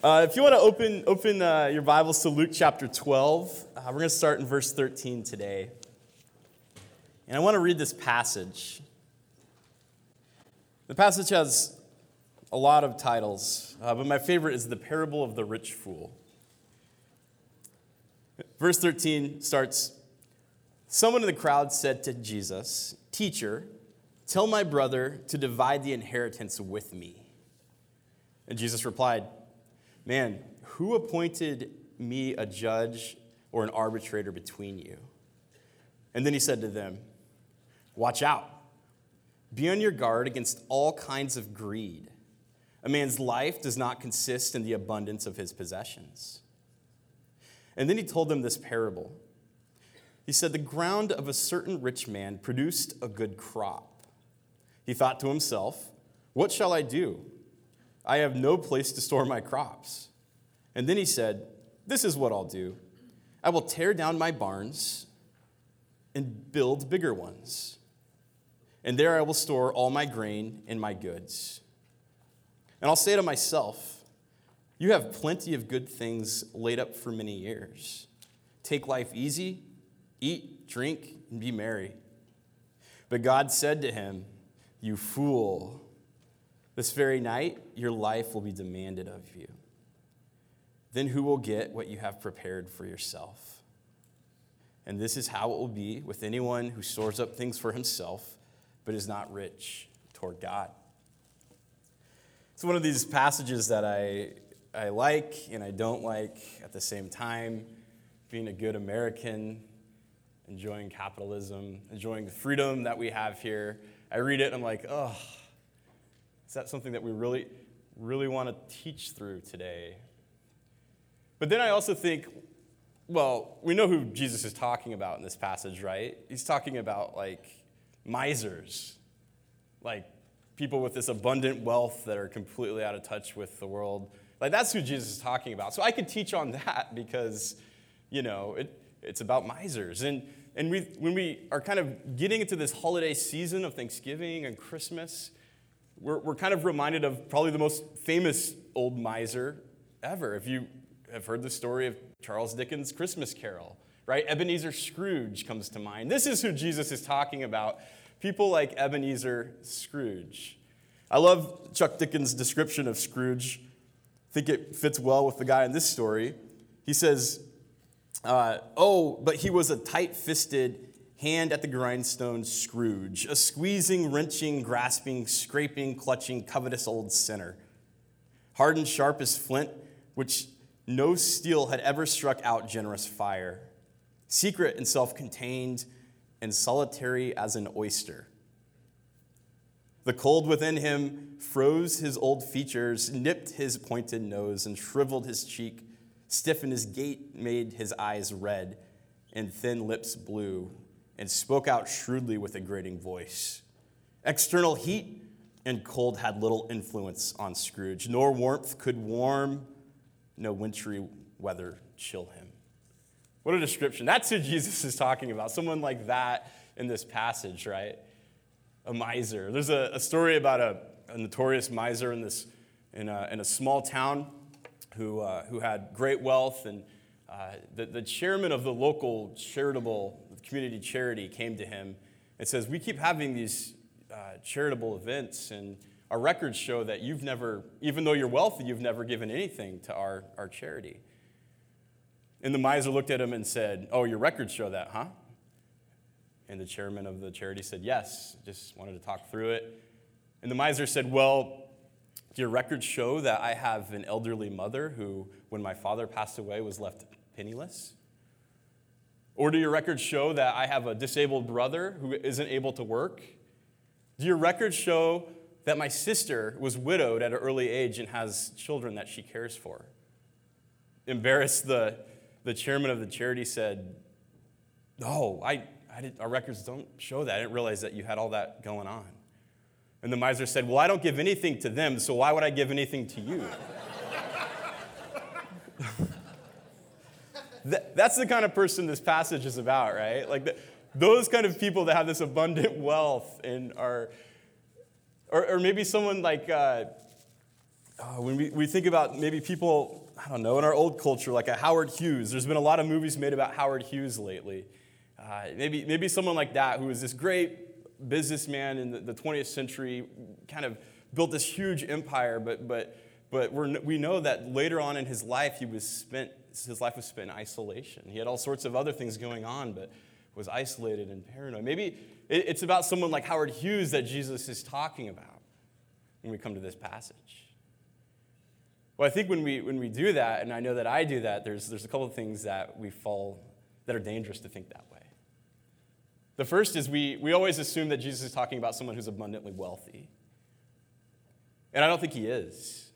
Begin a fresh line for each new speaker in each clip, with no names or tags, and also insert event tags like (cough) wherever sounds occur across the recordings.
Uh, if you want to open, open uh, your Bibles to Luke chapter 12, uh, we're going to start in verse 13 today. And I want to read this passage. The passage has a lot of titles, uh, but my favorite is the parable of the rich fool. Verse 13 starts Someone in the crowd said to Jesus, Teacher, tell my brother to divide the inheritance with me. And Jesus replied, Man, who appointed me a judge or an arbitrator between you? And then he said to them, Watch out. Be on your guard against all kinds of greed. A man's life does not consist in the abundance of his possessions. And then he told them this parable. He said, The ground of a certain rich man produced a good crop. He thought to himself, What shall I do? I have no place to store my crops. And then he said, This is what I'll do I will tear down my barns and build bigger ones. And there I will store all my grain and my goods. And I'll say to myself, You have plenty of good things laid up for many years. Take life easy, eat, drink, and be merry. But God said to him, You fool. This very night, your life will be demanded of you. Then who will get what you have prepared for yourself? And this is how it will be with anyone who stores up things for himself, but is not rich toward God. It's one of these passages that I, I like and I don't like at the same time. Being a good American, enjoying capitalism, enjoying the freedom that we have here. I read it and I'm like, oh, is that something that we really, really want to teach through today? But then I also think, well, we know who Jesus is talking about in this passage, right? He's talking about like misers, like people with this abundant wealth that are completely out of touch with the world. Like that's who Jesus is talking about. So I could teach on that because, you know, it, it's about misers. And, and we, when we are kind of getting into this holiday season of Thanksgiving and Christmas, we're, we're kind of reminded of probably the most famous old miser ever. If you have heard the story of Charles Dickens' Christmas Carol, right? Ebenezer Scrooge comes to mind. This is who Jesus is talking about. People like Ebenezer Scrooge. I love Chuck Dickens' description of Scrooge. I think it fits well with the guy in this story. He says, uh, Oh, but he was a tight fisted, hand at the grindstone Scrooge, a squeezing, wrenching, grasping, scraping, clutching, covetous old sinner. Hard and sharp as flint, which no steel had ever struck out generous fire. Secret and self contained, and solitary as an oyster. The cold within him froze his old features, nipped his pointed nose, and shriveled his cheek, stiffened his gait, made his eyes red, and thin lips blue and spoke out shrewdly with a grating voice. External heat and cold had little influence on Scrooge, nor warmth could warm, no wintry weather chill him. What a description. That's who Jesus is talking about. Someone like that in this passage, right? A miser. There's a, a story about a, a, notorious miser in, this, in, a, in a small town who, uh, who had great wealth. And uh, the, the chairman of the local charitable community charity came to him and says, We keep having these uh, charitable events, and our records show that you've never, even though you're wealthy, you've never given anything to our, our charity. And the miser looked at him and said, Oh, your records show that, huh? And the chairman of the charity said, Yes, just wanted to talk through it. And the miser said, Well, your records show that I have an elderly mother who, when my father passed away, was left penniless? Or do your records show that I have a disabled brother who isn't able to work? Do your records show that my sister was widowed at an early age and has children that she cares for? Embarrassed, the, the chairman of the charity said, No, I, I did, our records don't show that. I didn't realize that you had all that going on. And the miser said, Well, I don't give anything to them, so why would I give anything to you? (laughs) that's the kind of person this passage is about, right? Like the, those kind of people that have this abundant wealth and are, or, or maybe someone like, uh, uh, when we, we think about maybe people, I don't know, in our old culture, like a Howard Hughes, there's been a lot of movies made about Howard Hughes lately. Uh, maybe, maybe someone like that who was this great businessman in the, the 20th century, kind of built this huge empire, but, but, but we know that later on in his life, he was spent, his life was spent in isolation. He had all sorts of other things going on, but was isolated and paranoid. Maybe it's about someone like Howard Hughes that Jesus is talking about when we come to this passage. Well, I think when we, when we do that, and I know that I do that, there's, there's a couple of things that we fall that are dangerous to think that way. The first is we, we always assume that Jesus is talking about someone who's abundantly wealthy. And I don't think he is.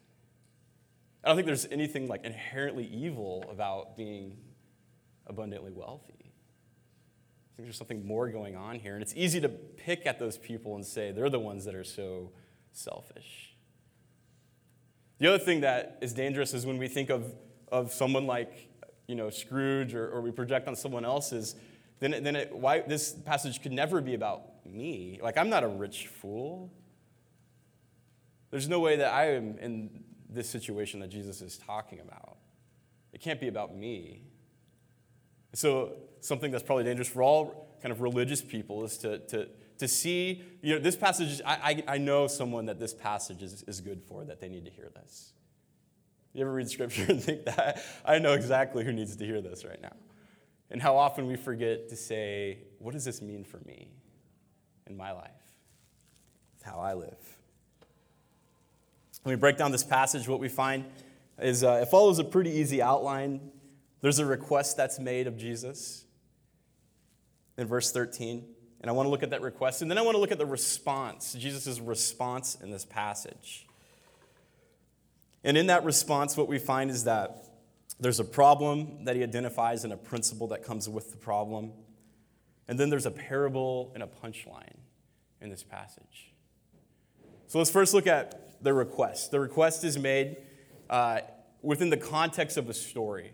I don't think there's anything like inherently evil about being abundantly wealthy. I think there's something more going on here. And it's easy to pick at those people and say they're the ones that are so selfish. The other thing that is dangerous is when we think of, of someone like you know, Scrooge or, or we project on someone else's, then, then it, why, this passage could never be about me. Like, I'm not a rich fool. There's no way that I am in this situation that Jesus is talking about. It can't be about me. So, something that's probably dangerous for all kind of religious people is to, to, to see, you know, this passage, I, I, I know someone that this passage is, is good for, that they need to hear this. You ever read scripture (laughs) and think that? I know exactly who needs to hear this right now. And how often we forget to say, what does this mean for me in my life? how I live. When we break down this passage, what we find is uh, it follows a pretty easy outline. There's a request that's made of Jesus in verse 13. And I want to look at that request. And then I want to look at the response, Jesus' response in this passage. And in that response, what we find is that there's a problem that he identifies and a principle that comes with the problem. And then there's a parable and a punchline in this passage. So let's first look at the request. The request is made uh, within the context of a story.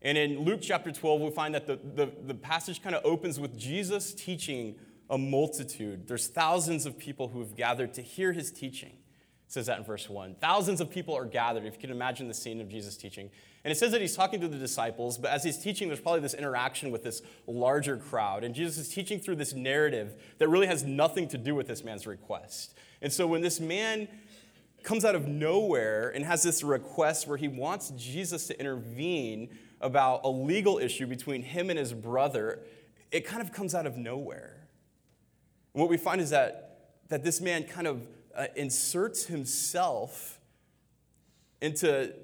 And in Luke chapter 12, we find that the, the, the passage kind of opens with Jesus teaching a multitude. There's thousands of people who have gathered to hear his teaching. It says that in verse 1. Thousands of people are gathered, if you can imagine the scene of Jesus teaching. And it says that he's talking to the disciples, but as he's teaching, there's probably this interaction with this larger crowd. And Jesus is teaching through this narrative that really has nothing to do with this man's request. And so when this man comes out of nowhere and has this request where he wants Jesus to intervene about a legal issue between him and his brother, it kind of comes out of nowhere. And what we find is that, that this man kind of uh, inserts himself into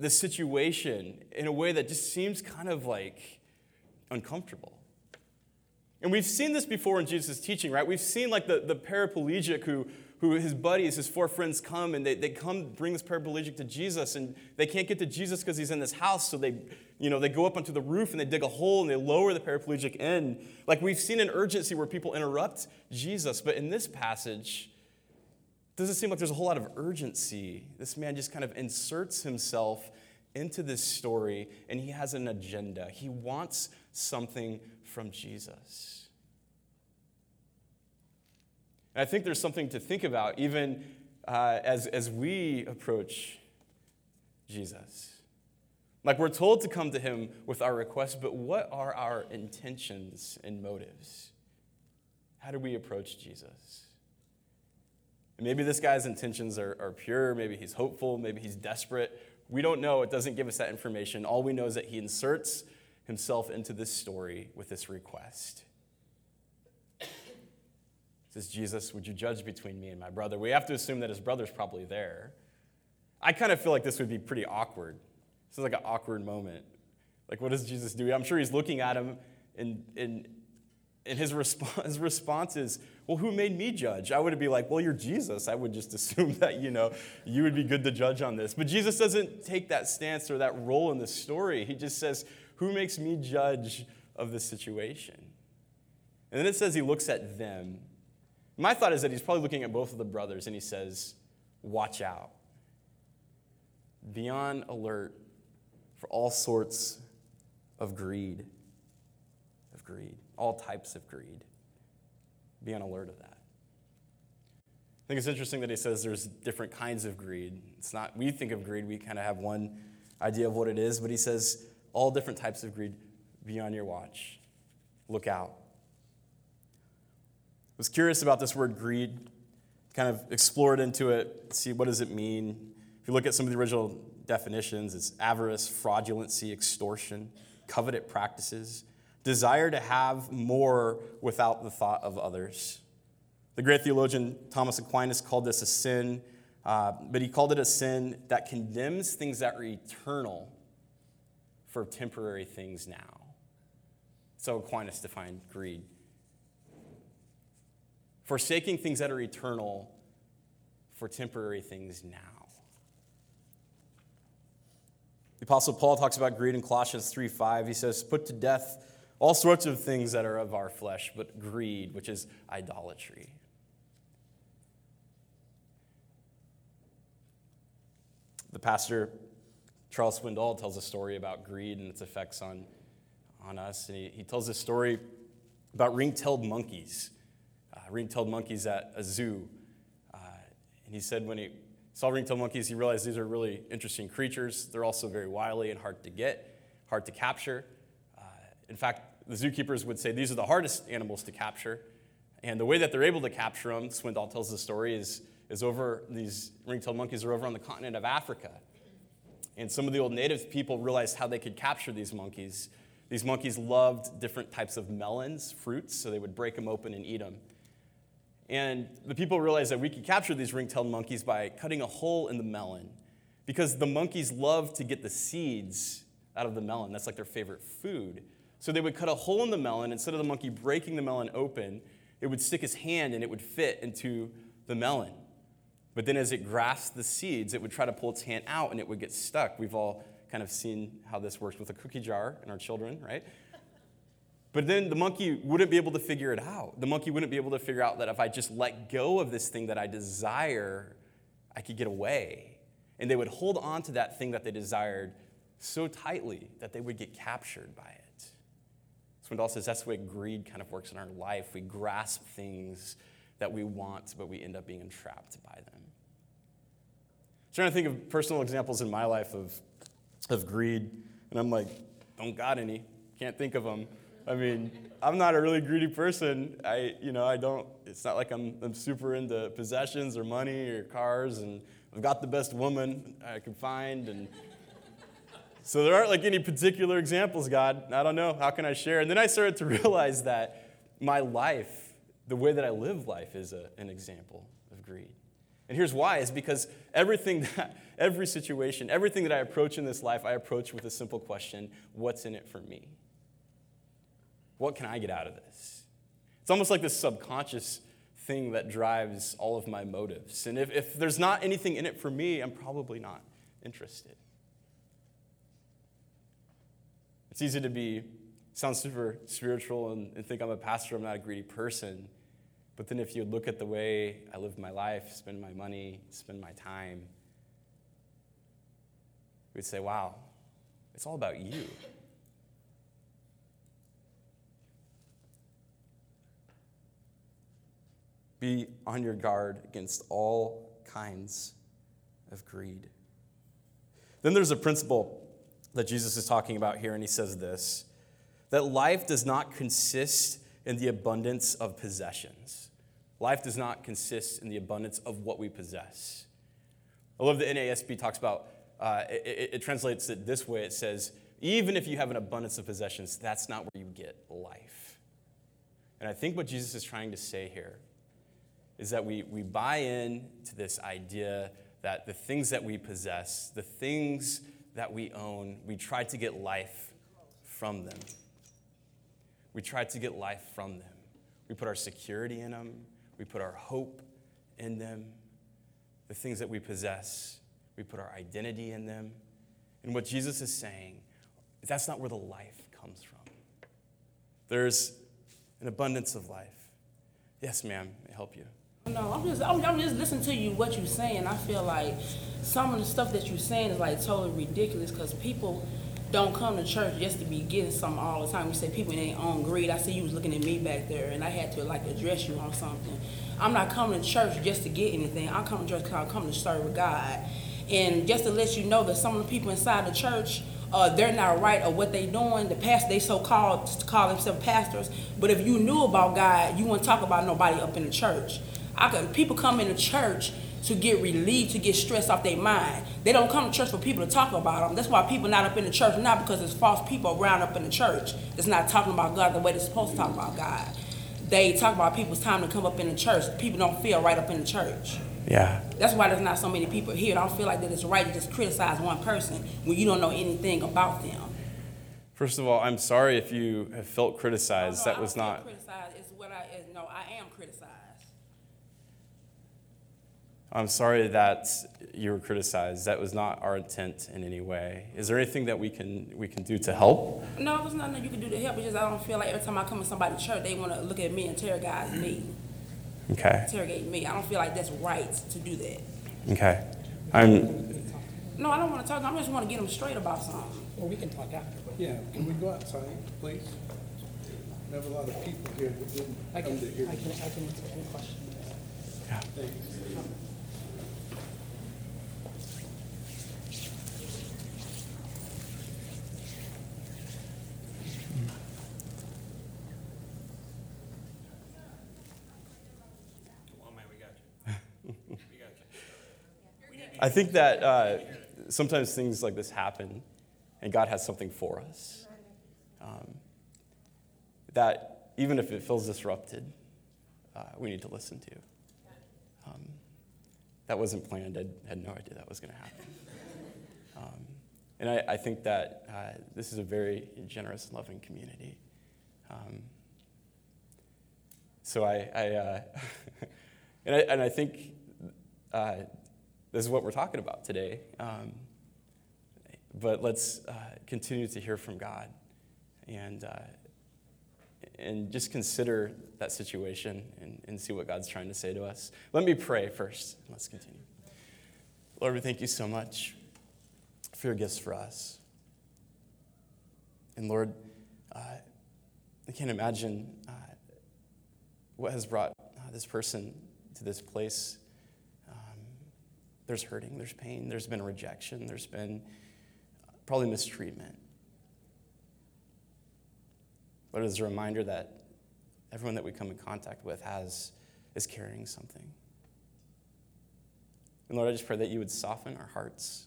the situation in a way that just seems kind of like uncomfortable. And we've seen this before in Jesus' teaching, right? We've seen like the, the paraplegic who, who his buddies, his four friends come and they, they come bring this paraplegic to Jesus and they can't get to Jesus because he's in this house. So they, you know, they go up onto the roof and they dig a hole and they lower the paraplegic in. Like we've seen an urgency where people interrupt Jesus. But in this passage, it doesn't seem like there's a whole lot of urgency. This man just kind of inserts himself into this story and he has an agenda. He wants something from Jesus. And I think there's something to think about even uh, as, as we approach Jesus. Like we're told to come to him with our requests, but what are our intentions and motives? How do we approach Jesus? And maybe this guy's intentions are, are pure, maybe he's hopeful, maybe he's desperate. We don't know. It doesn't give us that information. All we know is that he inserts himself into this story with this request says, Jesus, would you judge between me and my brother? We have to assume that his brother's probably there. I kind of feel like this would be pretty awkward. This is like an awkward moment. Like, what does Jesus do? I'm sure he's looking at him, and, and, and his, response, his response is, Well, who made me judge? I would be like, Well, you're Jesus. I would just assume (laughs) that, you know, you would be good to judge on this. But Jesus doesn't take that stance or that role in the story. He just says, Who makes me judge of the situation? And then it says he looks at them my thought is that he's probably looking at both of the brothers and he says, Watch out. Be on alert for all sorts of greed. Of greed. All types of greed. Be on alert of that. I think it's interesting that he says there's different kinds of greed. It's not, we think of greed, we kind of have one idea of what it is, but he says all different types of greed. Be on your watch. Look out. I was curious about this word greed, kind of explored into it, see what does it mean. If you look at some of the original definitions, it's avarice, fraudulency, extortion, coveted practices, desire to have more without the thought of others. The great theologian Thomas Aquinas called this a sin, uh, but he called it a sin that condemns things that are eternal for temporary things now. So Aquinas defined greed. Forsaking things that are eternal for temporary things now. The Apostle Paul talks about greed in Colossians 3 5. He says, Put to death all sorts of things that are of our flesh, but greed, which is idolatry. The pastor, Charles Swindoll, tells a story about greed and its effects on, on us. And he, he tells a story about ring tailed monkeys, uh, ring tailed monkeys at a zoo. Uh, and he said when he saw ring tailed monkeys, he realized these are really interesting creatures. They're also very wily and hard to get, hard to capture. Uh, in fact, the zookeepers would say these are the hardest animals to capture. And the way that they're able to capture them, Swindoll tells the story, is is over, these ring-tailed monkeys are over on the continent of Africa. And some of the old native people realized how they could capture these monkeys. These monkeys loved different types of melons, fruits, so they would break them open and eat them. And the people realized that we could capture these ring-tailed monkeys by cutting a hole in the melon because the monkeys love to get the seeds out of the melon. That's like their favorite food. So they would cut a hole in the melon. Instead of the monkey breaking the melon open, it would stick his hand and it would fit into the melon. But then as it grasped the seeds, it would try to pull its hand out and it would get stuck. We've all kind of seen how this works with a cookie jar and our children, right? But then the monkey wouldn't be able to figure it out. The monkey wouldn't be able to figure out that if I just let go of this thing that I desire, I could get away. And they would hold on to that thing that they desired so tightly that they would get captured by it. Swindoll says that's the way greed kind of works in our life. We grasp things that we want, but we end up being entrapped by them. I'm trying to think of personal examples in my life of, of greed, and I'm like, don't got any. Can't think of them. I mean, I'm not a really greedy person. I, you know, I don't. It's not like I'm, I'm super into possessions or money or cars, and I've got the best woman I can find, and (laughs) so there aren't like any particular examples. God, I don't know. How can I share? And then I started to (laughs) realize that my life the way that I live life is a, an example of greed. And here's why is because everything (laughs) that, every situation, everything that I approach in this life, I approach with a simple question what's in it for me? What can I get out of this? It's almost like this subconscious thing that drives all of my motives. And if, if there's not anything in it for me, I'm probably not interested. It's easy to be sound super spiritual and, and think I'm a pastor, I'm not a greedy person. But then if you look at the way I live my life, spend my money, spend my time, we'd say, wow, it's all about you. Be on your guard against all kinds of greed. Then there's a principle that Jesus is talking about here, and he says this that life does not consist in the abundance of possessions. Life does not consist in the abundance of what we possess. I love the NASB talks about, uh, it, it translates it this way it says, even if you have an abundance of possessions, that's not where you get life. And I think what Jesus is trying to say here is that we, we buy in to this idea that the things that we possess, the things that we own, we try to get life from them. We try to get life from them. We put our security in them, we put our hope in them. The things that we possess, we put our identity in them. And what Jesus is saying, that's not where the life comes from. There's an abundance of life. Yes, ma'am, I help you?
No, I'm just I'm, I'm, just listening to you what you're saying. I feel like some of the stuff that you're saying is like totally ridiculous because people don't come to church just to be getting something all the time. You say people in their own greed. I see you was looking at me back there, and I had to like address you on something. I'm not coming to church just to get anything. I'm coming to church because I'm coming to serve God. And just to let you know that some of the people inside the church, uh, they're not right of what they doing. The past they so called call themselves pastors, but if you knew about God, you wouldn't talk about nobody up in the church. I could, people come into church to get relieved, to get stress off their mind. They don't come to church for people to talk about them. That's why people not up in the church, not because there's false people around up in the church that's not talking about God the way they're supposed to talk about God. They talk about people's time to come up in the church. People don't feel right up in the church.
Yeah.
That's why there's not so many people here. I don't feel like that it's right to just criticize one person when you don't know anything about them.
First of all, I'm sorry if you have felt criticized.
Oh, no,
that was not.
feel criticized. It's what I is, no. I am criticized.
I'm sorry that you were criticized. That was not our intent in any way. Is there anything that we can we can do to help?
No, there's nothing that you can do to help. It's just I don't feel like every time I come to somebody's church, they want to look at me and terrorize me,
Okay.
interrogate me. I don't feel like that's right to do that.
Okay. I'm.
No, I don't want to talk. I just want to get them straight about something.
Well, we can talk after,
Yeah, can we go outside, please? We have a lot of people here that didn't
I can,
come to hear.
I can, I can answer any question.
Yeah.
Thanks.
I think that uh, sometimes things like this happen, and God has something for us. Um, that even if it feels disrupted, uh, we need to listen to. Um, that wasn't planned. I had no idea that was going to happen. Um, and I, I, think that uh, this is a very generous loving community. Um, so I, I uh, (laughs) and I, and I think uh, this is what we're talking about today. Um, but let's uh, continue to hear from God and, uh, and just consider that situation and, and see what God's trying to say to us. Let me pray first. Let's continue. Lord, we thank you so much for your gifts for us. And Lord, uh, I can't imagine uh, what has brought uh, this person to this place there's hurting, there's pain, there's been rejection, there's been probably mistreatment. But it is a reminder that everyone that we come in contact with has is carrying something. And Lord, I just pray that you would soften our hearts.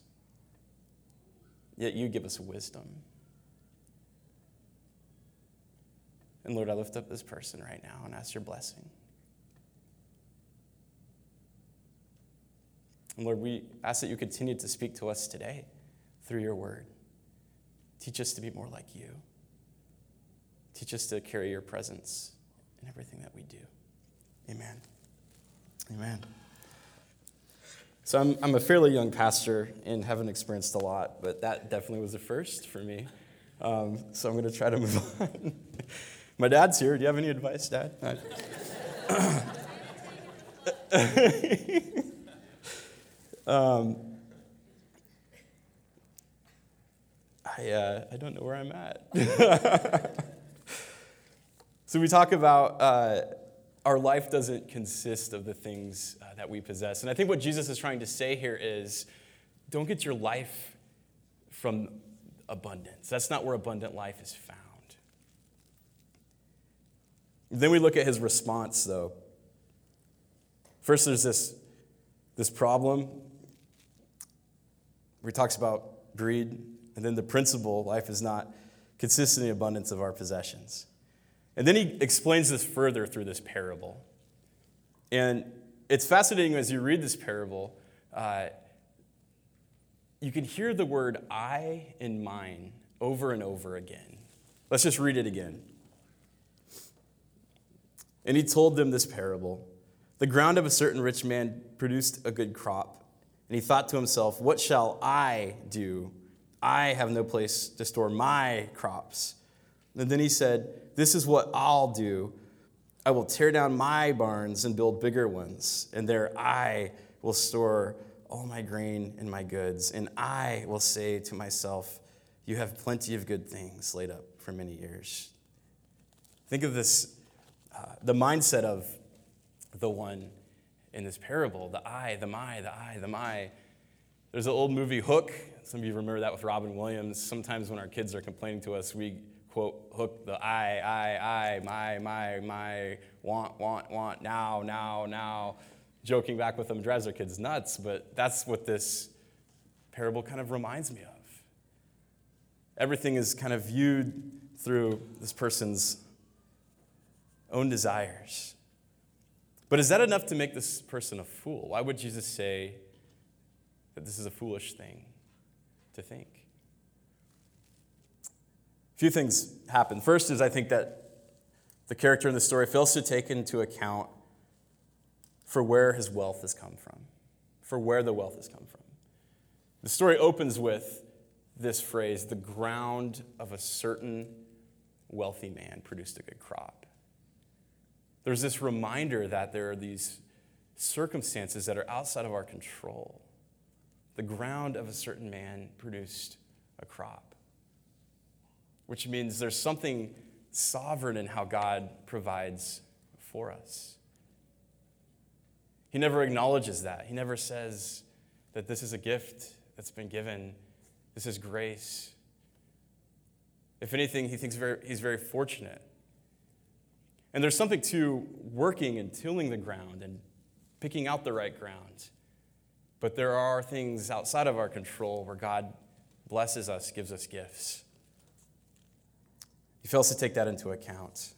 Yet you give us wisdom. And Lord, I lift up this person right now and ask your blessing. And Lord, we ask that you continue to speak to us today through your word. Teach us to be more like you. Teach us to carry your presence in everything that we do. Amen. Amen. So I'm, I'm a fairly young pastor and haven't experienced a lot, but that definitely was a first for me. Um, so I'm going to try to move (laughs) on. My dad's here. Do you have any advice, Dad? (laughs) (laughs) Um, I, uh, I don't know where I'm at. (laughs) so we talk about uh, our life doesn't consist of the things uh, that we possess. And I think what Jesus is trying to say here is don't get your life from abundance. That's not where abundant life is found. Then we look at his response, though. First, there's this, this problem where he talks about greed, and then the principle life is not consistent in the abundance of our possessions. And then he explains this further through this parable. And it's fascinating as you read this parable, uh, you can hear the word I and mine over and over again. Let's just read it again. And he told them this parable The ground of a certain rich man produced a good crop. And he thought to himself, What shall I do? I have no place to store my crops. And then he said, This is what I'll do. I will tear down my barns and build bigger ones, and there I will store all my grain and my goods. And I will say to myself, You have plenty of good things laid up for many years. Think of this uh, the mindset of the one in this parable the I, the my, the I, the my. There's an old movie, Hook. Some of you remember that with Robin Williams. Sometimes when our kids are complaining to us, we quote Hook the I, I, I, my, my, my, want, want, want, now, now, now. Joking back with them drives our kids nuts, but that's what this parable kind of reminds me of. Everything is kind of viewed through this person's own desires. But is that enough to make this person a fool? Why would Jesus say that this is a foolish thing to think? A few things happen. First is I think that the character in the story fails to take into account for where his wealth has come from, for where the wealth has come from. The story opens with this phrase the ground of a certain wealthy man produced a good crop. There's this reminder that there are these circumstances that are outside of our control. The ground of a certain man produced a crop, which means there's something sovereign in how God provides for us. He never acknowledges that. He never says that this is a gift that's been given, this is grace. If anything, he thinks very, he's very fortunate. And there's something to working and tilling the ground and picking out the right ground. But there are things outside of our control where God blesses us, gives us gifts. He fails to take that into account,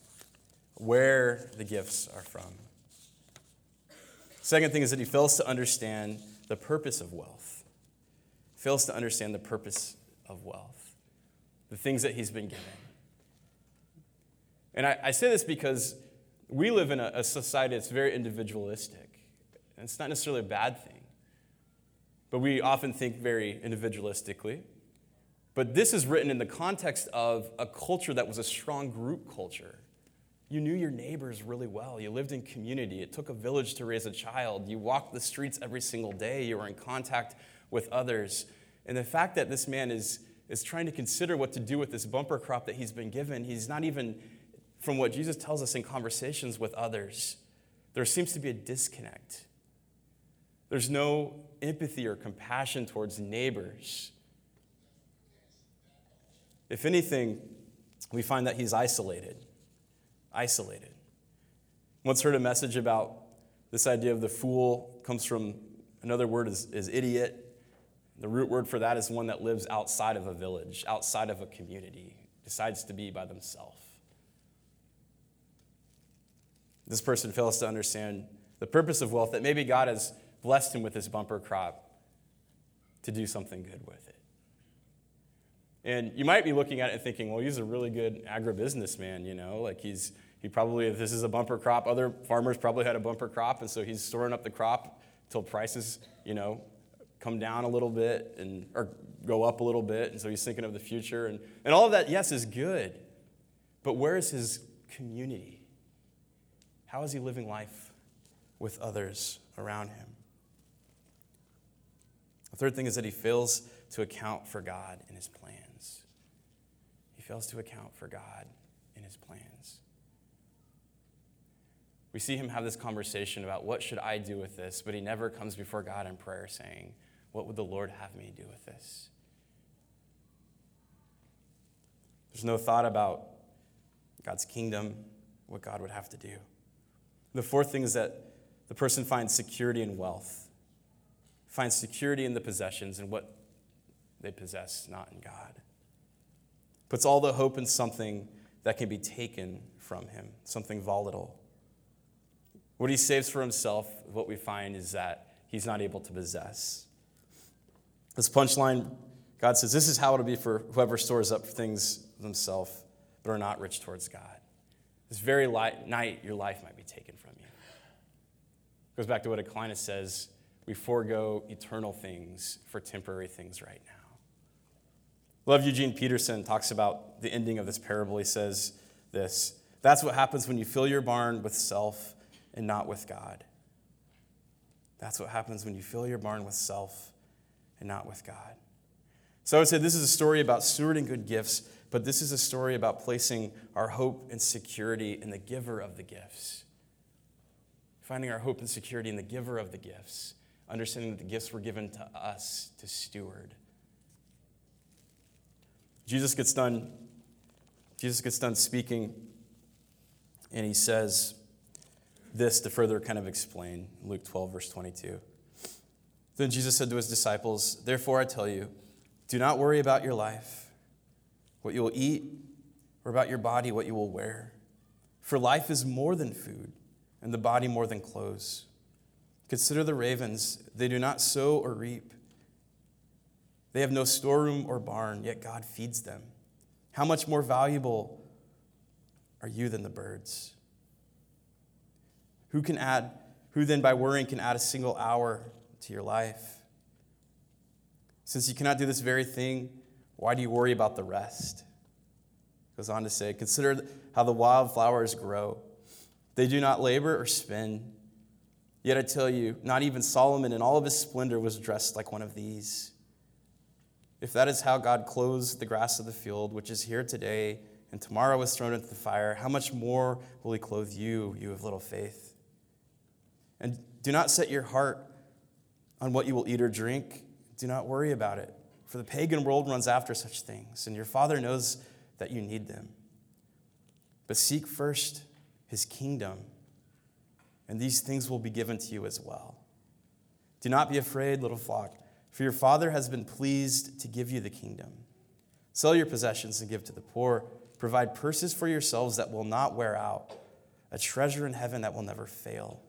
where the gifts are from. Second thing is that he fails to understand the purpose of wealth. Fails to understand the purpose of wealth, the things that he's been given. And I, I say this because we live in a, a society that's very individualistic. And it's not necessarily a bad thing. But we often think very individualistically. But this is written in the context of a culture that was a strong group culture. You knew your neighbors really well. You lived in community. It took a village to raise a child. You walked the streets every single day. You were in contact with others. And the fact that this man is, is trying to consider what to do with this bumper crop that he's been given, he's not even, from what Jesus tells us in conversations with others, there seems to be a disconnect. There's no empathy or compassion towards neighbors. If anything, we find that he's isolated isolated. Once heard a message about this idea of the fool comes from another word is, is idiot. The root word for that is one that lives outside of a village, outside of a community, decides to be by themselves. This person fails to understand the purpose of wealth, that maybe God has blessed him with this bumper crop to do something good with it. And you might be looking at it and thinking, well, he's a really good agribusiness man, you know, like he's, he probably, if this is a bumper crop, other farmers probably had a bumper crop, and so he's storing up the crop until prices, you know, come down a little bit and, or go up a little bit, and so he's thinking of the future. And, and all of that, yes, is good, but where is his community? How is he living life with others around him? The third thing is that he fails to account for God in his plans. He fails to account for God in his plans. We see him have this conversation about what should I do with this, but he never comes before God in prayer saying, What would the Lord have me do with this? There's no thought about God's kingdom, what God would have to do. The fourth thing is that the person finds security in wealth, finds security in the possessions and what they possess, not in God puts all the hope in something that can be taken from him, something volatile. What he saves for himself, what we find is that he's not able to possess. This punchline, God says, this is how it'll be for whoever stores up things themselves, but are not rich towards God. This very light, night, your life might be taken from you. Goes back to what Aquinas says we forego eternal things for temporary things right now. Love Eugene Peterson talks about the ending of this parable. He says this That's what happens when you fill your barn with self and not with God. That's what happens when you fill your barn with self and not with God. So I would say this is a story about stewarding good gifts, but this is a story about placing our hope and security in the giver of the gifts. Finding our hope and security in the giver of the gifts, understanding that the gifts were given to us to steward. Jesus gets done Jesus gets done speaking and he says this to further kind of explain Luke 12 verse 22. Then Jesus said to his disciples, "Therefore I tell you, do not worry about your life, what you will eat, or about your body, what you will wear. For life is more than food, and the body more than clothes. Consider the ravens, they do not sow or reap. They have no storeroom or barn, yet God feeds them. How much more valuable are you than the birds? Who can add, who then by worrying can add a single hour to your life? Since you cannot do this very thing, why do you worry about the rest? Goes on to say, Consider how the wildflowers grow. They do not labor or spin. Yet I tell you, not even Solomon in all of his splendor was dressed like one of these. If that is how God clothes the grass of the field, which is here today and tomorrow is thrown into the fire, how much more will he clothe you, you of little faith? And do not set your heart on what you will eat or drink do not worry about it, for the pagan world runs after such things, and your Father knows that you need them. But seek first his kingdom, and these things will be given to you as well. Do not be afraid, little flock, for your Father has been pleased to give you the kingdom. Sell your possessions and give to the poor. Provide purses for yourselves that will not wear out, a treasure in heaven that will never fail,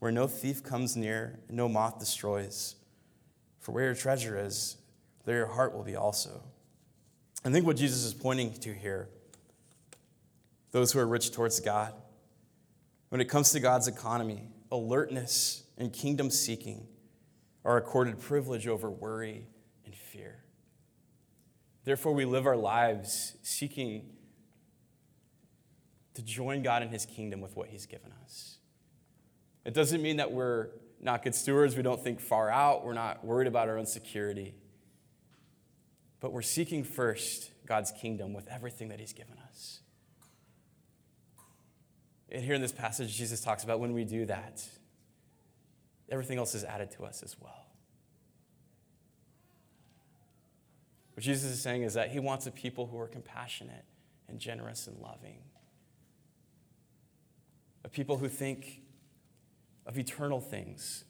where no thief comes near, no moth destroys. For where your treasure is, there your heart will be also. I think what Jesus is pointing to here, those who are rich towards God, when it comes to God's economy, alertness and kingdom seeking are accorded privilege over worry and fear. Therefore, we live our lives seeking to join God in his kingdom with what he's given us. It doesn't mean that we're not good stewards. We don't think far out. We're not worried about our own security. But we're seeking first God's kingdom with everything that He's given us. And here in this passage, Jesus talks about when we do that, everything else is added to us as well. What Jesus is saying is that He wants a people who are compassionate and generous and loving, a people who think of eternal things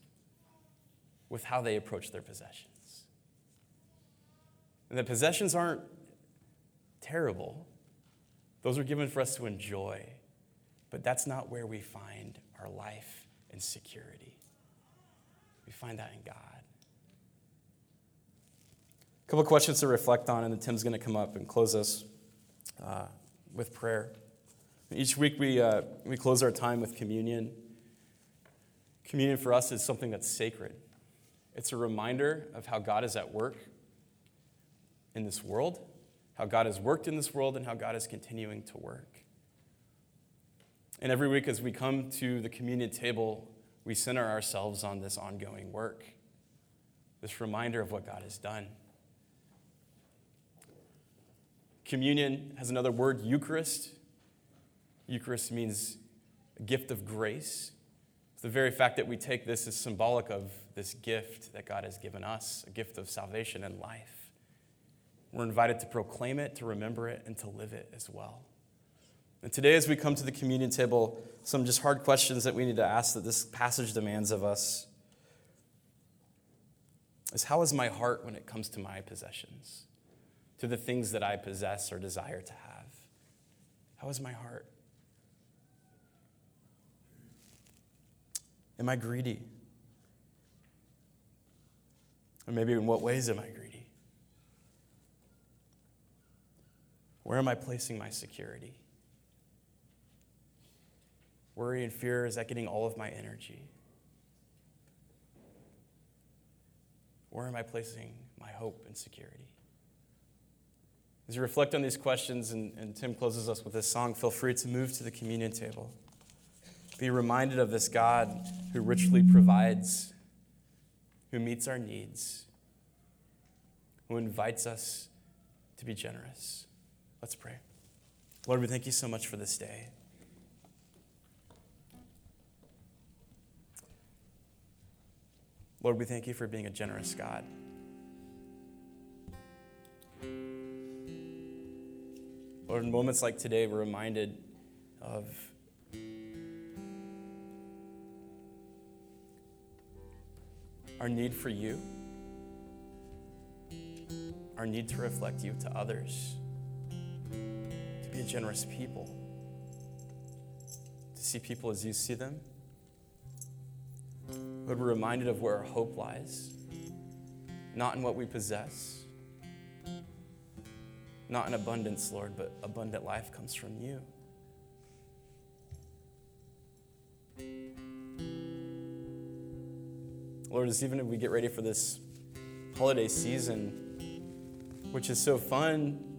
with how they approach their possessions. And the possessions aren't terrible, those are given for us to enjoy, but that's not where we find our life and security. We find that in God. A couple questions to reflect on, and then Tim's going to come up and close us uh, with prayer. Each week we, uh, we close our time with communion. Communion for us is something that's sacred. It's a reminder of how God is at work in this world, how God has worked in this world, and how God is continuing to work. And every week, as we come to the communion table, we center ourselves on this ongoing work, this reminder of what God has done. Communion has another word, Eucharist. Eucharist means a gift of grace. The very fact that we take this is symbolic of this gift that God has given us, a gift of salvation and life. We're invited to proclaim it, to remember it, and to live it as well. And today, as we come to the communion table, some just hard questions that we need to ask that this passage demands of us is how is my heart when it comes to my possessions, to the things that I possess or desire to have? How is my heart? Am I greedy? Or maybe in what ways am I greedy? Where am I placing my security? Worry and fear, is that getting all of my energy? Where am I placing my hope and security? As you reflect on these questions, and, and Tim closes us with this song, feel free to move to the communion table. Be reminded of this God who richly provides, who meets our needs. who invites us to be generous. Let's pray. Lord, we thank you so much for this day. Lord, we thank you for being a generous God. Lord, in moments like today, we're reminded of our need for you, our need to reflect you to others, be generous people, to see people as you see them. Lord, we're reminded of where our hope lies, not in what we possess, not in abundance, Lord, but abundant life comes from you. Lord, as even if we get ready for this holiday season, which is so fun,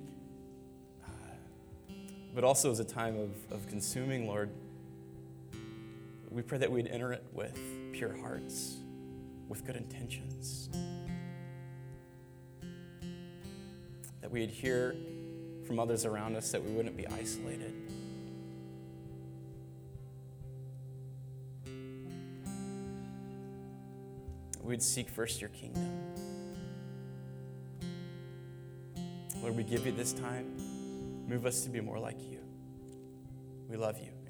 but also as a time of, of consuming, Lord, we pray that we'd enter it with pure hearts, with good intentions. That we'd hear from others around us, that we wouldn't be isolated. We'd seek first your kingdom. Lord, we give you this time. Move us to be more like you. We love you.